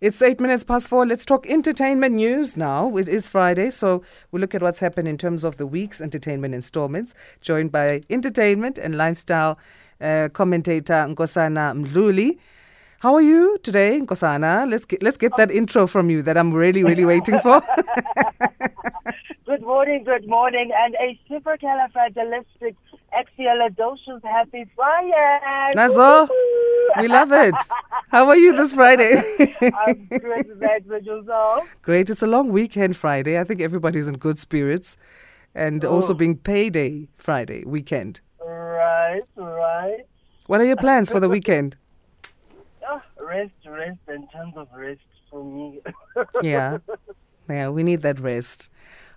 It's eight minutes past four. Let's talk entertainment news now. It is Friday, so we'll look at what's happened in terms of the week's entertainment installments. Joined by entertainment and lifestyle uh, commentator Nkosana Mdluli. How are you today, Nkosana? Let's get let's get that intro from you that I'm really really waiting for. good morning, good morning, and a supercalifragilistic expialidocious happy Friday. Nazo, we love it. How are you this Friday? I'm great, yourself. Great. It's a long weekend Friday. I think everybody's in good spirits, and also Oh. being payday Friday weekend. Right, right. What are your plans for the weekend? Ah, rest, rest, and tons of rest for me. Yeah, yeah, we need that rest.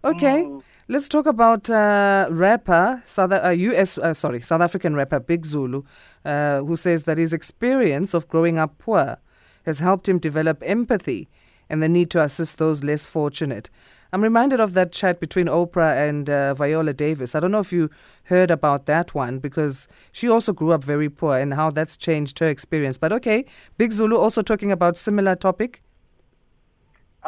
Okay, Mm. Let's talk about uh, rapper South uh, US uh, sorry South African rapper Big Zulu, uh, who says that his experience of growing up poor has helped him develop empathy and the need to assist those less fortunate. I'm reminded of that chat between Oprah and uh, Viola Davis. I don't know if you heard about that one because she also grew up very poor and how that's changed her experience. But okay, Big Zulu also talking about similar topic.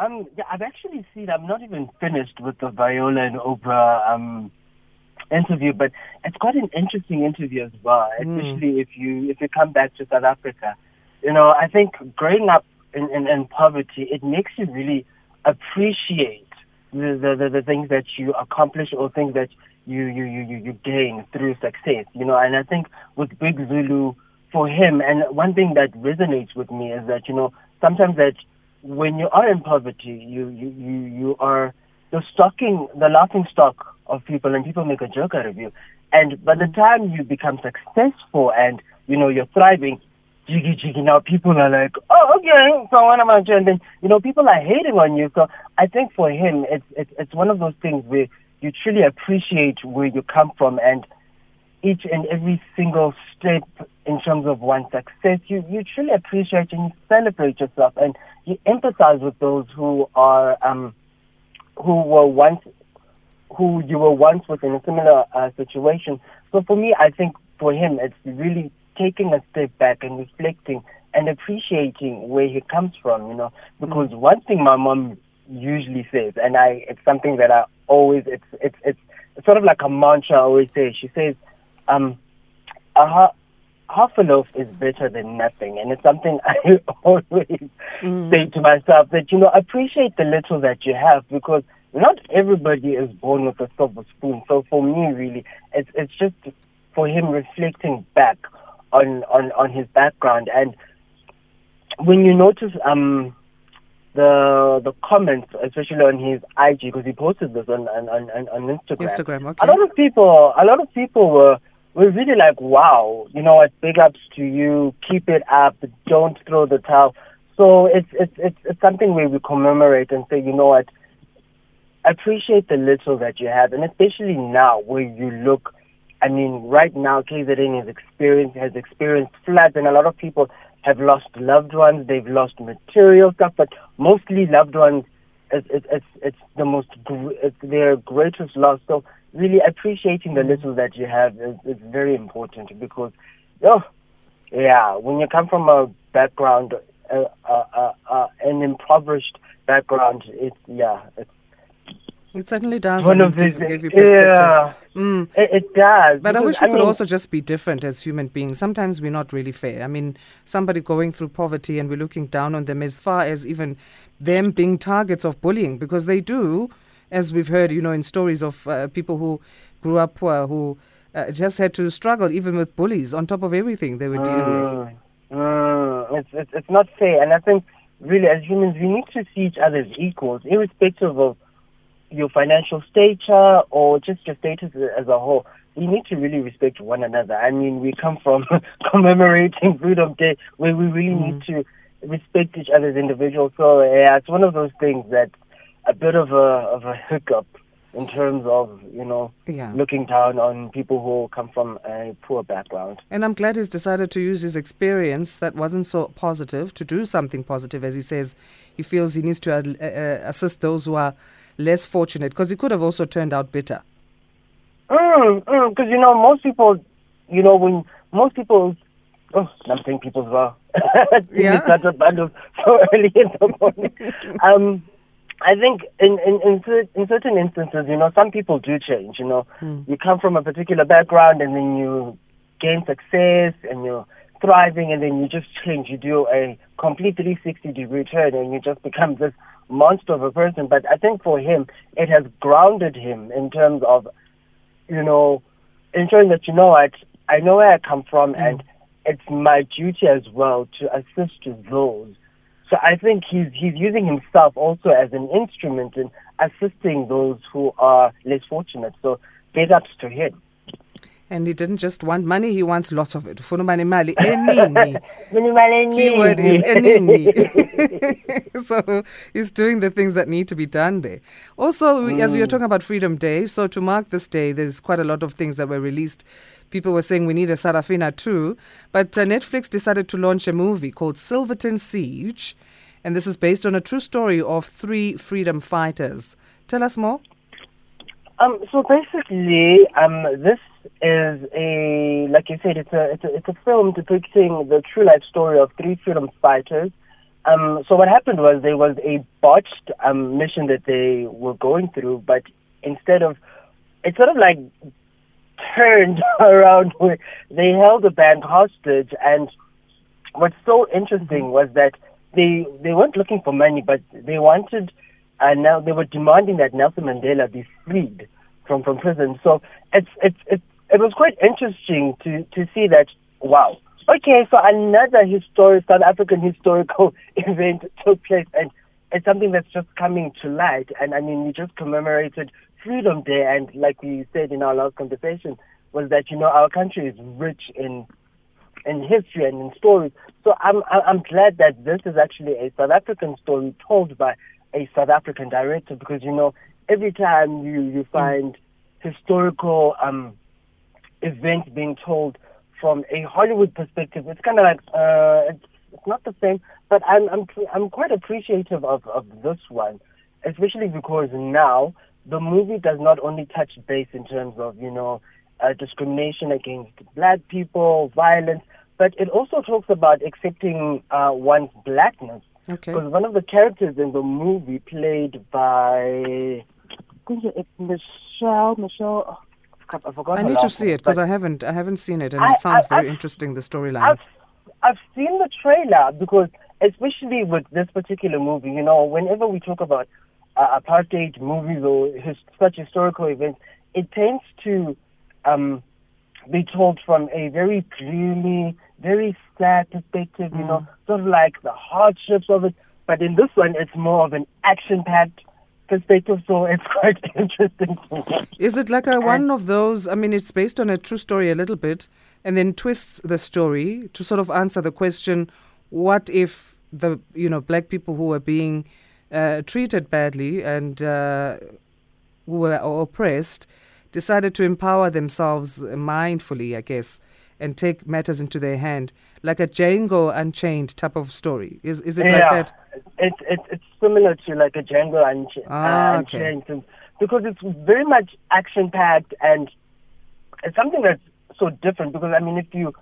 Um, yeah, I've actually seen. I'm not even finished with the Viola and Oprah um, interview, but it's quite an interesting interview as well. Mm. Especially if you if you come back to South Africa, you know, I think growing up in, in, in poverty it makes you really appreciate the, the, the, the things that you accomplish or things that you, you, you, you, you gain through success. You know, and I think with Big Zulu for him, and one thing that resonates with me is that you know sometimes that when you are in poverty, you you you, you are the stocking, the laughing stock of people, and people make a joke out of you. And by the time you become successful and you know you're thriving, jiggy jiggy, now people are like, oh okay, so what am I doing? And then you know people are hating on you. So I think for him, it's it's it's one of those things where you truly appreciate where you come from and each and every single step in terms of one success, you, you truly appreciate and you celebrate yourself and you empathize with those who are um, who were once who you were once with in a similar uh, situation. So for me, I think for him, it's really taking a step back and reflecting and appreciating where he comes from. You know, because one thing my mom usually says, and I, it's something that I always, it's it's it's, it's sort of like a mantra I always say. She says, um, a ha- half a loaf is better than nothing, and it's something I always say to myself that you know appreciate the little that you have because not everybody is born with a silver spoon. So for me, really, it's it's just for him reflecting back on on on his background and when you notice um the the comments, especially on his IG, because he posted this on on on, on on Instagram. Instagram, okay. A lot of people, a lot of people were were really like, "Wow, you know what? Big ups to you. Keep it up. Don't throw the towel." So it's it's it's, it's something where we commemorate and say, you know what? Appreciate the little that you have, and especially now where you look. I mean, right now, KZN has experienced has experienced floods, and a lot of people have lost loved ones. They've lost material stuff, but mostly loved ones. It's it's it's, it's the most gr- it's their greatest loss. So really appreciating the little that you have is, is very important because, oh, yeah, when you come from a background, uh, uh, uh, uh, an impoverished background, it's yeah, it's It certainly does. one I of mean, give, you perspective. Yeah, Mm. it, it does. But I wish we could mean, also just be different as human beings. Sometimes we're not really fair. I mean, somebody going through poverty and we're looking down on them as far as even them being targets of bullying because they do, as we've heard, you know, in stories of uh, people who grew up poor who uh, just had to struggle even with bullies on top of everything they were dealing with. Mm, mm, it's, it's it's not fair, and I think really as humans we need to see each other as equals, irrespective of your financial stature or just your status as a whole. We need to really respect one another. I mean, we come from commemorating Freedom Day where we really need to respect each other as individuals. So yeah, it's one of those things that a bit of a of a hiccup in terms of you know Yeah. looking down on people who come from a poor background. And I'm glad he's decided to use his experience that wasn't so positive to do something positive. As he says, he feels he needs to uh, uh, assist those who are less fortunate because he could have also turned out bitter. Because mm, you know most people, you know when most people, oh, I'm saying people as well. Yeah. started bundles so early in the morning. um, I think in in in, in certain instances, you know, some people do change. You know, hmm. you come from a particular background and then you gain success and you're thriving, and then you just change. You do a complete 360 degree turn, and you just become this monster of a person. But I think for him, it has grounded him in terms of, you know, ensuring that you know what I know where I come from, hmm. and it's my duty as well to assist those. So I think he's he's using himself also as an instrument in assisting those who are less fortunate. So big ups to him. And he didn't just want money, he wants lots of it. Ufuna uba nemali eningi. Keyword is eningi. so he's doing the things that need to be done there. Also, we- as Mm. you're talking about Freedom Day, so to mark this day, there's quite a lot of things that were released. People were saying we need a Sarafina too, but uh, Netflix decided to launch a movie called Silverton Siege, and this is based on a true story of three freedom fighters. Tell us more. Um, so basically, um, this is a like you said, it's a it's a it's a film depicting the true life story of three freedom fighters. Um, so what happened was there was a botched um, mission that they were going through, but instead of it sort of like turned around where they held a band hostage. And what's so interesting was that they they weren't looking for money but they wanted uh, now they were demanding that Nelson Mandela be freed from from prison. So it's it's it's it was quite interesting to to see that wow. Okay so another historic South African historical event took place and it's something that's just coming to light. And I mean we just commemorated Freedom Day and like we said in our last conversation was that you know our country is rich in in history and in stories. So I'm I'm glad that this is actually a South African story told by a South African director because you know every time you you find historical um events being told from a Hollywood perspective, it's kind of like uh it's, it's not the same. But I'm I'm I'm quite appreciative of of this one, especially because now the movie does not only touch base in terms of you know uh, discrimination against black people, violence, but it also talks about accepting uh, one's blackness. Okay. Because one of the characters in the movie, played by it's Michelle, Michelle. oh, I forgot. I need to see it because I haven't I haven't seen it and I- it sounds I- very I've- interesting the storyline. I've I've seen the trailer because especially with this particular movie, you know, whenever we talk about uh, apartheid movies or his, such historical events, it tends to um, be told from a very gloomy, very sad perspective, you know, sort of like the hardships of it. But in this one, it's more of an action-packed perspective, so it's quite interesting. Is it like a one of those? I mean, it's based on a true story a little bit, and then twists the story to sort of answer the question: What if the you know black people who were being uh, treated badly and uh, who were oppressed decided to empower themselves mindfully, I guess, and take matters into their hand, like a Django Unchained type of story? Is is it like that? It's it's it's similar to like a Django Unch- Ah, uh, okay. Unchained because it's very much action packed and it's something that's so different. Because I mean, if you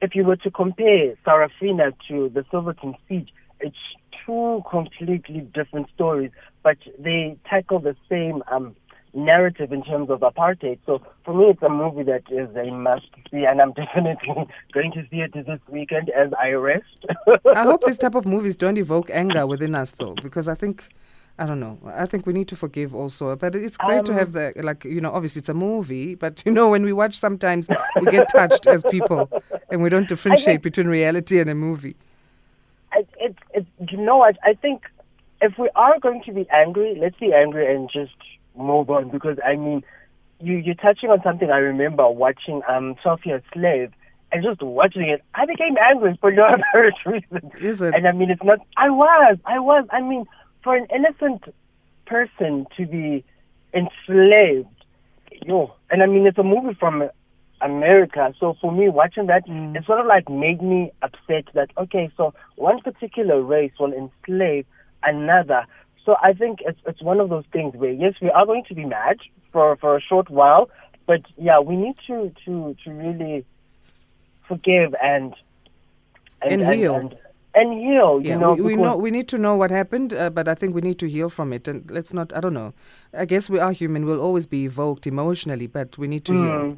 if you were to compare Sarafina to the Silverton Siege, it's two completely different stories, but they tackle the same um, narrative in terms of apartheid. So for me, it's a movie that is a must see, and I'm definitely going to see it this weekend as I rest. I hope these type of movies don't evoke anger within us, though, because I think, I don't know, I think we need to forgive also. But it's great to Um, have the like, you know, obviously it's a movie, but you know, when we watch, sometimes we get touched as people, and we don't differentiate between reality and a movie. it, it, it, you know what? I think if we are going to be angry, let's be angry and just move on. Because I mean, you you're touching on something I remember watching um Sophia Slave and just watching it, I became angry for no apparent reason. Is it? And I mean, it's not. I was, I was. I mean, for an innocent person to be enslaved, yo. And I mean, it's a movie from America. So for me, watching that, Mm. it sort of like made me upset that okay, so one particular race will enslave another. So I think it's it's one of those things where yes, we are going to be mad for for a short while, but yeah, we need to to to really forgive and And heal. and, and heal. Yeah, you know, we, we know we need to know what happened, uh, but I think we need to heal from it. And let's not. I don't know. I guess we are human. We'll always be evoked emotionally, but we need to heal. Mm.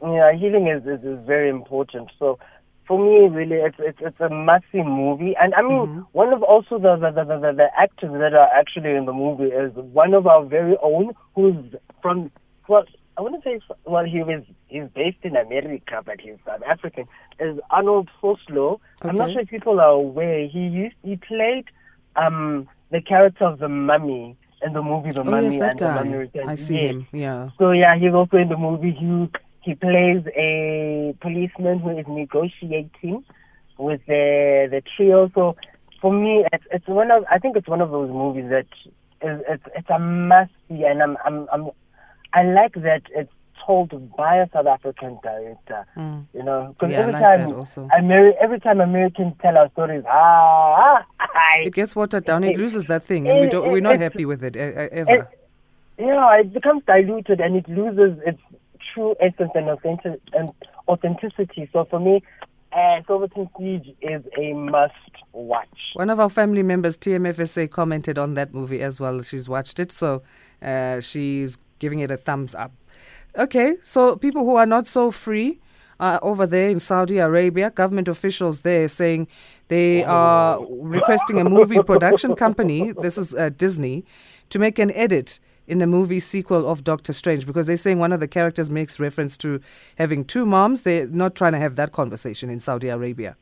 Yeah, healing is, is, is very important. So for me, really, it's it's it's a massive movie, and I mean, Mm-hmm. one of also the the, the the the actors that are actually in the movie is one of our very own, who's from well, I wouldn't say well, he was he's based in America, but he's South African. Is Arnold Vosloo? I'm not sure if people are aware. He used he played um the character of the mummy in the movie The Oh Mummy yes, that and the Mummy guy. Returns. I see Yes. him. Yeah. So yeah, he's also in the movie. He he plays a policeman who is negotiating with the the trio. So for me, it's it's one of I think it's one of those movies that is it's it's a must see, and I'm I'm I'm I like that it's told by a South African director. Mm. You know, because Yeah, I every like time also. Ameri- every time Americans tell our stories, ah, I, It gets watered down. It It- loses that thing, and we don't we're not happy with it it, ever. yeah, it becomes diluted and it loses its true essence and, authentic- and authenticity. So for me, uh, Silverton Siege is a must watch. One of our family members, TMFSA, commented on that movie as well. She's watched it, so uh, she's giving it a thumbs up. Okay, so people who are not so free uh, over there in Saudi Arabia, government officials there saying they are requesting a movie production company, this is uh, Disney, to make an edit in the movie sequel of Doctor Strange because they're saying one of the characters makes reference to having two moms. They're not trying to have that conversation in Saudi Arabia.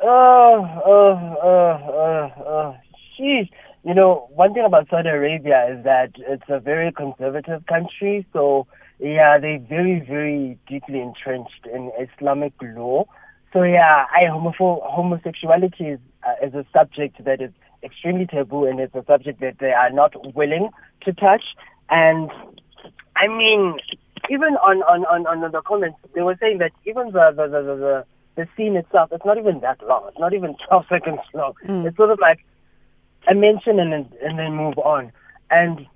Oh, oh, oh, oh, oh, sheesh. You know, one thing about Saudi Arabia is that it's a very conservative country. So, yeah, they're very, very deeply entrenched in Islamic law. So, yeah, I homopho- homosexuality is, uh, is a subject that is extremely taboo and it's a subject that they are not willing to touch. And, I mean, even on, on, on, on the comments, they were saying that even the, the, the, the, the scene itself, it's not even that long. It's not even 12 seconds long. Mm. It's sort of like a mention and then, and then move on. And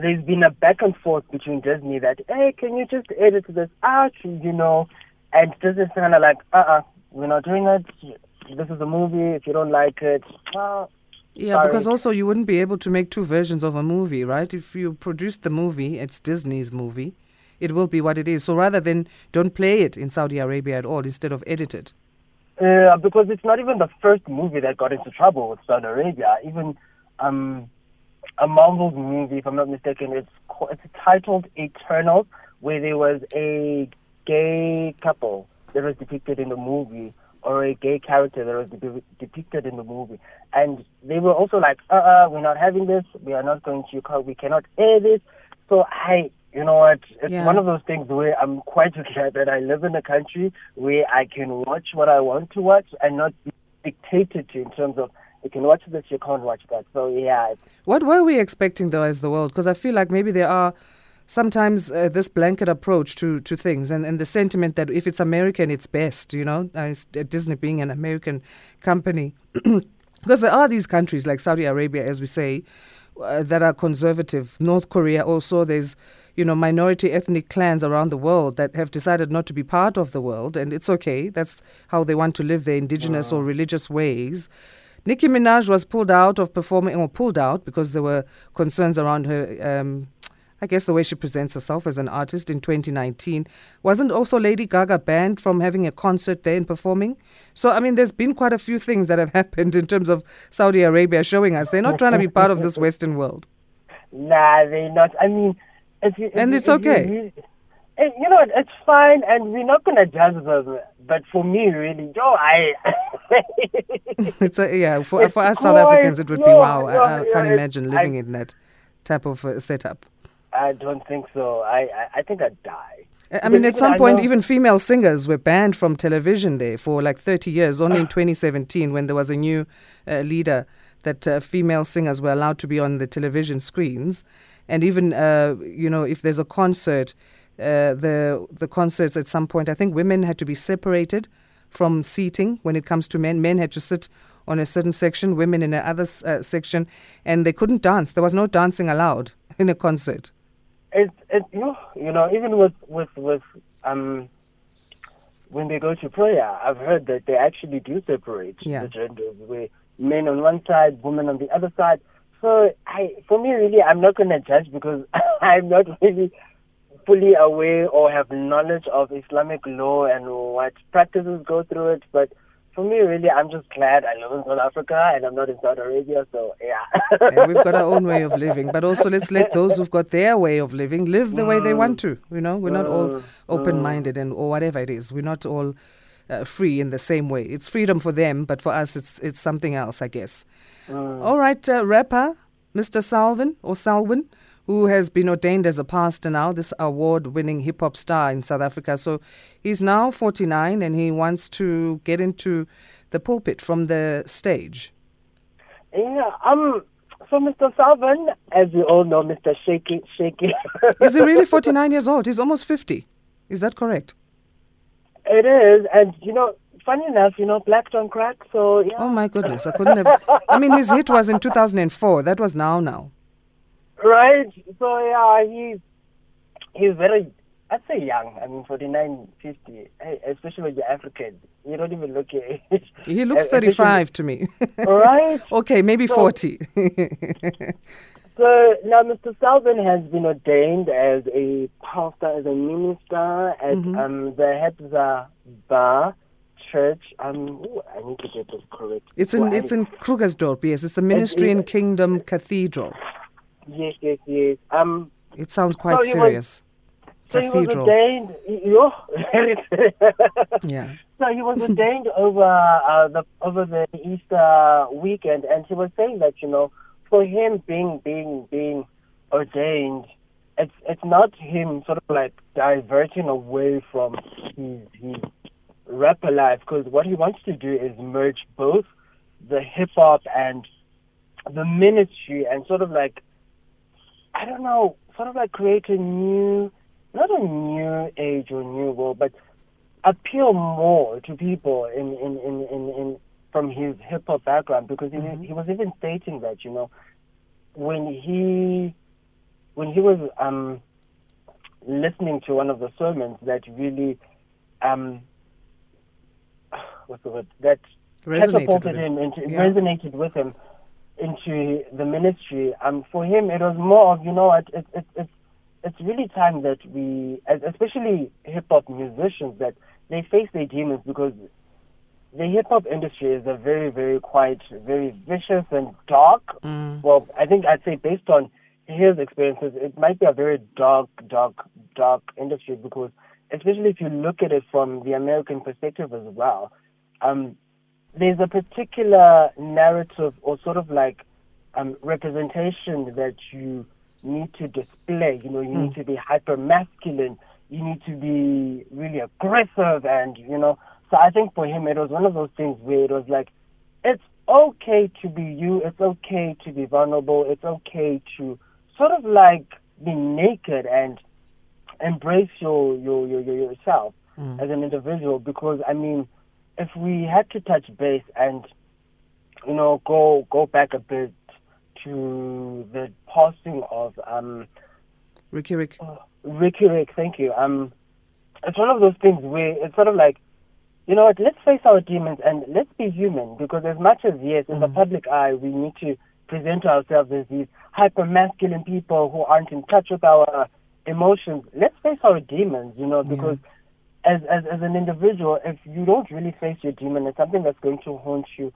there's been a back and forth between Disney that, hey, can you just edit this out, you know? And Disney's kind of like, uh-uh, we're not doing it. This is a movie. If you don't like it, well, Yeah, because also you wouldn't be able to make two versions of a movie, right? If you produce the movie, it's Disney's movie. It will be what it is. So rather than don't play it in Saudi Arabia at all, instead of edit it. Uh, because it's not even the first movie that got into trouble with Saudi Arabia. Even um, a Marvel movie, if I'm not mistaken, it's it's titled Eternal, where there was a gay couple that was depicted in the movie, or a gay character that was de- depicted in the movie, and they were also like, "Uh, uh we're not having this. We are not going to. We cannot air this." So I, you know what? It's Yeah. one of those things where I'm quite glad that I live in a country where I can watch what I want to watch and not be dictated to in terms of you can watch this, you can't watch that. So yeah, What were we expecting though as the world? Because I feel like maybe there are sometimes uh, this blanket approach to, to things and, and the sentiment that if it's American, it's best, you know, uh, uh, Disney being an American company. because there are these countries like Saudi Arabia, as we say, uh, that are conservative. North Korea also, there's, you know, minority ethnic clans around the world that have decided not to be part of the world, and it's okay. That's how they want to live their indigenous or religious ways. Nicki Minaj was pulled out of performing, or pulled out because there were concerns around her. Um, I guess the way she presents herself as an artist in 2019. Wasn't also Lady Gaga banned from having a concert there and performing? So, I mean, there's been quite a few things that have happened in terms of Saudi Arabia showing us they're not trying to be part of this Western world. nah, they're not. I mean, if you, if And it's you okay. really- eh, you know, it's fine, and we're not gonna judge them. But for me, really, yo, I. It's a, yeah, for, It's for us South Africans, it would be wow. I, I can't imagine living I- in that type of uh, setup. I don't think so. I, I, I think I'd die. I- mean, at some I point, know- even female singers were banned from television there for like 30 years, only in 2017 when there was a new uh, leader that uh, female singers were allowed to be on the television screens. And even, uh, you know, if there's a concert, uh, the, the concerts at some point, I think women had to be separated from seating when it comes to men. Men had to sit on a certain section, women in another uh, section, and they couldn't dance. There was no dancing allowed in a concert. It, it, you know, you know, even with with with um, when they go to prayer, I've heard that they actually do separate Yeah. the genders, where men on one side, women on the other side. So I, for me, really, I'm not going to judge because I'm not really fully aware or have knowledge of Islamic law and what practices go through it. But for me, really, I'm just glad I live in South Africa and I'm not in Saudi Arabia. So yeah, Yeah, we've got our own way of living, but also let's let those who've got their way of living live the way they want to. You know, we're not all Mm, open-minded and or whatever it is. We're not all uh, free in the same way. It's freedom for them, but for us, it's it's something else, I guess. Mm. All right, uh, rapper Mr. Salvin or Salwin, who has been ordained as a pastor now, this award-winning hip hop star in South Africa. So he's now 49 and he wants to get into the pulpit from the stage. yeah. Um. So, Mr. Salvan, as you all know, Mr. Shaky, Shaky. Is he really 49 years old? He's almost 50. Is that correct? It is, and you know, funny enough, you know, black don't crack. So yeah, Oh my goodness, I couldn't have. I mean, his hit was in 2004. That was now, now. Right. So yeah, he's he's very, I'd say young. I mean, 49, 50, especially when you're African, you don't even look your age. He looks 35 to me. right. okay, maybe So- 40. So now, Mr. Salvin has been ordained as a pastor, as a minister at Mhm. um, the Hebza Bar Church. Um, ooh, I need to get this correct. It's in Well, I- it's in Krugersdorp. Yes, it's the Ministry and Kingdom Cathedral. Yes, yes, yes. Um, It sounds quite was- serious. so he was ordained. Yo, Yeah. so he was ordained over uh, the over the Easter weekend, and he was saying that you know, for him being being being ordained, it's it's not him sort of like diverting away from his his rapper life, because what he wants to do is merge both the hip hop and the ministry, and sort of like I don't know, sort of like create a new, not a new age or new world, but appeal more to people in in in in, in from his hip hop background because he he was even stating that you know when he when he was um listening to one of the sermons that really um what's the word that Resonated catapulted him. him into Yeah. resonated with him into the ministry. Um, for him, it was more of you know what it, it, it's it's really time that we, especially hip hop musicians, that they face their demons because the hip hop industry is a very very quite very vicious and dark. Mm. Well, I think I'd say based on his experiences, it might be a very dark, dark, dark industry because, especially if you look at it from the American perspective as well, um, there's a particular narrative or sort of like um, representation that you need to display. You know, you need to be hyper masculine. You need to be really aggressive, and you know. So I think for him, it was one of those things where it was like, it's okay to be you. It's okay to be vulnerable. It's okay to sort of like be naked and embrace your your your, your yourself Mm. as an individual. Because I mean, if we had to touch base and you know go go back a bit to the passing of um Riky Rick. Riky Rick, thank you. Um, it's one of those things where it's sort of like, you know what, let's face our demons and let's be human because as much as, yes, in the public eye, we need to present ourselves as these hyper masculine people who aren't in touch with our emotions, let's face our demons, you know, because as, as, as an individual, if you don't really face your demon, it's something that's going to haunt you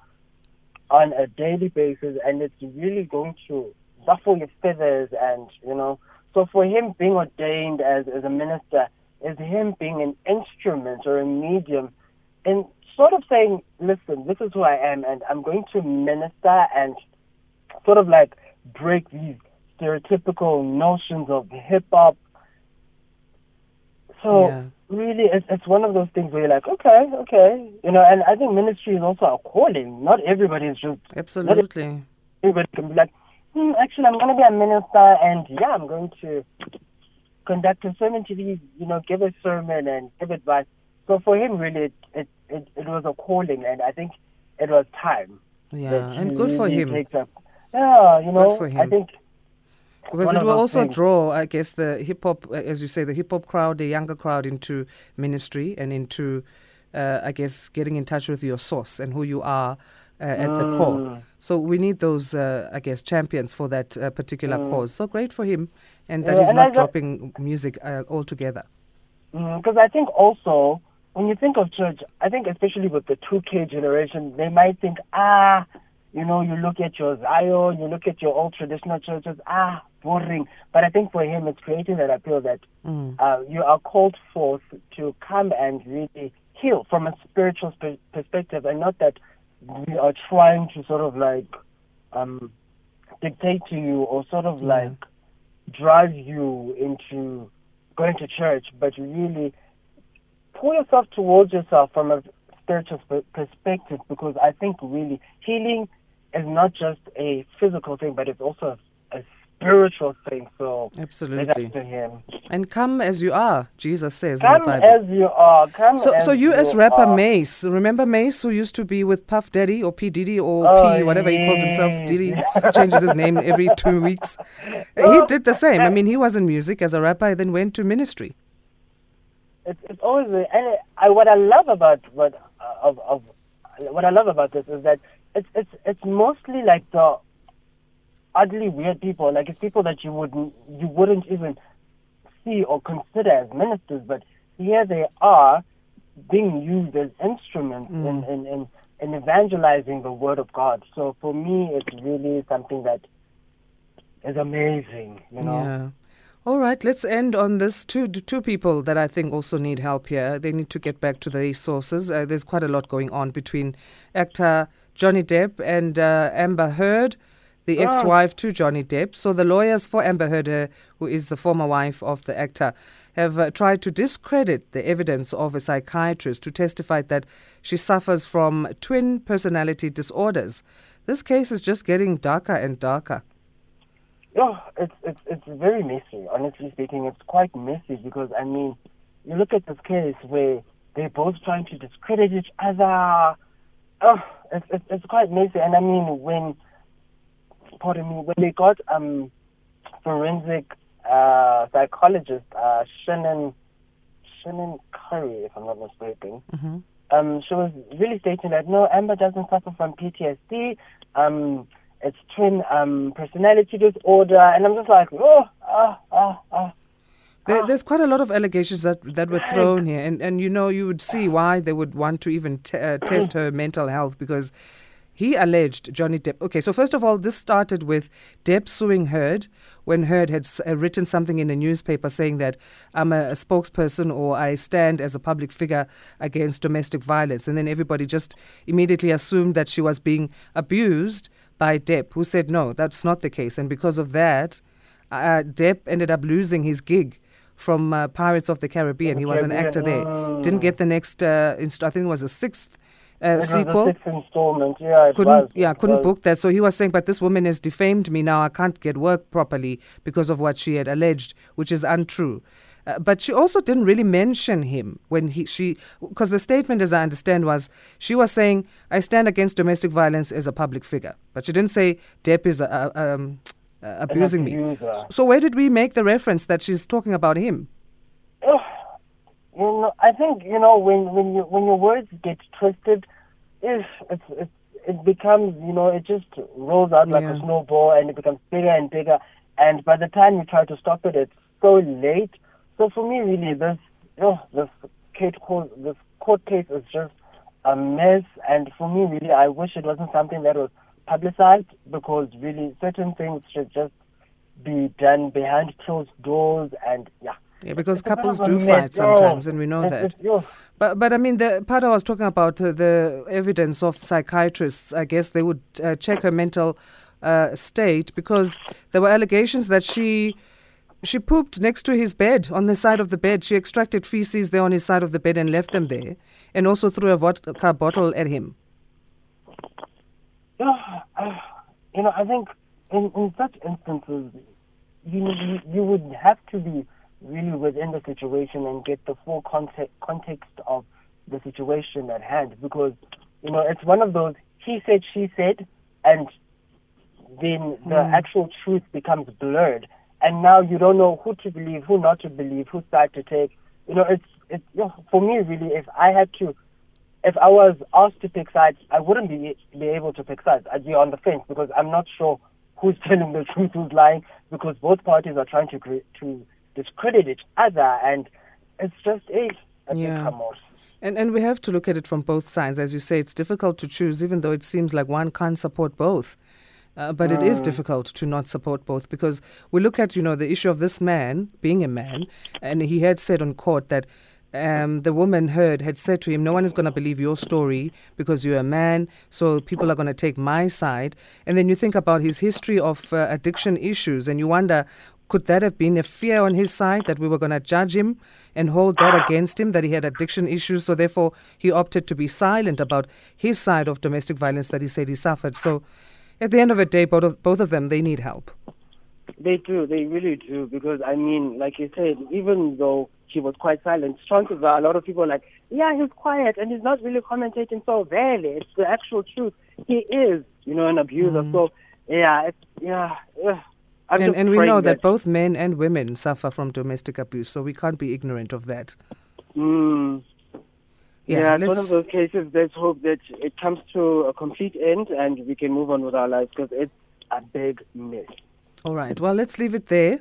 on a daily basis and it's really going to ruffle your feathers and, you know, so for him being ordained as, as a minister is him being an instrument or a medium and sort of saying, listen, this is who I am and I'm going to minister and sort of like break these stereotypical notions of hip hop. So Yeah. Really it's it's one of those things where you're like, okay, okay. You know, and I think ministry is also a calling. Not everybody is just Absolutely. everybody can be like, hmm, actually, I'm going to be a minister, and yeah, I'm going to conduct a sermon to these, you know, give a sermon and give advice. So for him, really, it it, it, it was a calling, and I think it was time. Yeah, and good for him. up. Yeah, you know, for I think Because one it will also things. draw, I guess, the hip hop, as you say, the hip hop crowd, the younger crowd into ministry and into uh, I guess, getting in touch with your source and who you are uh, at mm. the core. So we need those, uh, I guess, champions for that uh, particular mm. cause. So great for him, and that yeah, he's and not dropping music uh, altogether. Because mm, I think also when you think of church, I think especially with the 2K generation, they might think, ah, you know, you look at your Zion, you look at your old traditional churches, ah, boring. But I think for him, it's creating that appeal that mm. uh, you are called forth to come and really heal from a spiritual sp- perspective, and not that we are trying to sort of like um, dictate to you or sort of yeah. like drive you into going to church, but really pull yourself towards yourself from a spiritual perspective because I think really healing is not just a physical thing, but it's also a spiritual thing. So absolutely, to him. And come as you are, Jesus says come in the Bible. as you are. Come so, so you, you as rapper are. Mase, remember Mase, who used to be with Puff Daddy or P Diddy or oh, P whatever he calls himself. Diddy changes his name every two weeks. he did the same. I mean, he was in music as a rapper, then went to ministry. It's, it's always and I, what I love about what uh, of, of what I love about this is that it's it's it's mostly like the ugly weird people. Like it's people that you wouldn't you wouldn't even see or consider as ministers, but here they are being used as instruments mm. in, in, in, in evangelizing the word of God. So for me it's really something that is amazing, you know. Yeah. All right, let's end on this. Two two people that I think also need help here. They need to get back to their sources. Uh, there's quite a lot going on between actor Johnny Depp and uh, Amber Heard, the oh. ex-wife to Johnny Depp. So the lawyers for Amber Heard, uh, who is the former wife of the actor, have uh, tried to discredit the evidence of a psychiatrist who testified that she suffers from twin personality disorders. This case is just getting darker and darker. Yeah, it's it's it's very messy. Honestly speaking, it's quite messy because I mean, you look at this case where they're both trying to discredit each other oh, it's, it's, it's quite messy. And I mean, when, pardon me, when they got um forensic uh, psychologist uh, Shannon Shannon Curry, if I'm not mistaken, mm-hmm. um, she was really stating that no, Amber doesn't suffer from PTSD. Um, it's twin um, personality disorder, and I'm just like, oh, ah, ah, ah. There, ah. there's quite a lot of allegations that, that were thrown here, and, and you know you would see why they would want to even t- uh, test her mental health because he alleged Johnny Depp. Okay, so first of all, this started with Depp suing Heard when Heard had uh, written something in a newspaper saying that I'm a, a, spokesperson or I stand as a public figure against domestic violence, and then everybody just immediately assumed that she was being abused by Depp, who said no, that's not the case, and because of that. Uh, Depp ended up losing his gig from uh, Pirates of the Caribbean. He was an actor there. Didn't get the next. Uh, inst- I think it was a sixth. Uh, sequel. sixth installment. Yeah, couldn't was, yeah couldn't book that. So he was saying, but this woman has defamed me now. I can't get work properly because of what she had alleged, which is untrue. Uh, but she also didn't really mention him when he she because the statement, as I understand, was she was saying I stand against domestic violence as a public figure, but she didn't say Depp is a, a um, uh, abusing me. So where did we make the reference that she's talking about him? You know, I think you know when when you when your words get twisted, if it's, it's it becomes you know it just rolls out like yeah. a snowball and it becomes bigger and bigger. And by the time you try to stop it, it's so late. So for me, really, this you know, this Kate court, this court case is just a mess. And for me, really, I wish it wasn't something that was publicized because really certain things should just be done behind closed doors and yeah. Yeah, because it's couples do fight sometimes, and we know that. But but I mean, the part I was talking about uh, the evidence of psychiatrists. I guess they would uh, check her mental uh, state because there were allegations that she she pooped next to his bed on the side of the bed. She extracted feces there on his side of the bed and left them there, and also threw a vodka bottle at him. Uh, you know, I think in, in such instances, you, you you would have to be really within the situation and get the full context context of the situation at hand because you know it's one of those he said she said and then the mm. actual truth becomes blurred and now you don't know who to believe who not to believe whose side to take you know it's it's you know, for me really if i had to if I was asked to pick sides, I wouldn't be be able to pick sides. I'd be on the fence because I'm not sure who's telling the truth, who's lying, because both parties are trying to create to discredit each other, and it's just a, a Yeah. And and we have to look at it from both sides. As you say, it's difficult to choose, even though it seems like one can't support both. Uh, but it is difficult to not support both because we look at you know the issue of this man being a man, and he had said on court that um, the woman Heard had said to him, "No one is going to believe your story because you're a man, so people are going to take my side." And then you think about his history of uh, addiction issues, and you wonder, could that have been a fear on his side that we were going to judge him and hold that against him that he had addiction issues? So therefore, he opted to be silent about his side of domestic violence that he said he suffered. So, at the end of the day, both of both of them they need help. They do, they really do, because I mean, like you said, even though he was quite silent, chances are a lot of people are like, yeah, he's quiet and he's not really commentating so badly. It's the actual truth. He is, you know, an abuser. Mm-hmm. So, yeah, it's, yeah. ugh. I'm and and we know that both men and women suffer from domestic abuse, so we can't be ignorant of that. Mm, Yeah, yeah, it's one of those cases. Let's hope that it comes to a complete end and we can move on with our lives because it's a big mess. All right. Well, let's leave it there.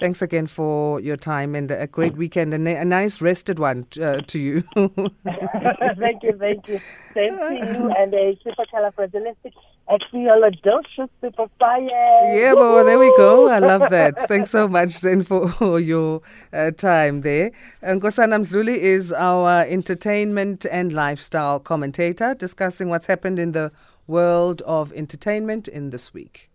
Thanks again for your time and a great weekend and a a nice rested one uh, to you. thank you, thank you. Same to you and a super supercalifragilistic expialidocious super fire. yeah, well, there we go. I love that. Thanks so much, Zen, for your uh, time there. Nkosana Mdluli is our entertainment and lifestyle commentator discussing what's happened in the world of entertainment in this week.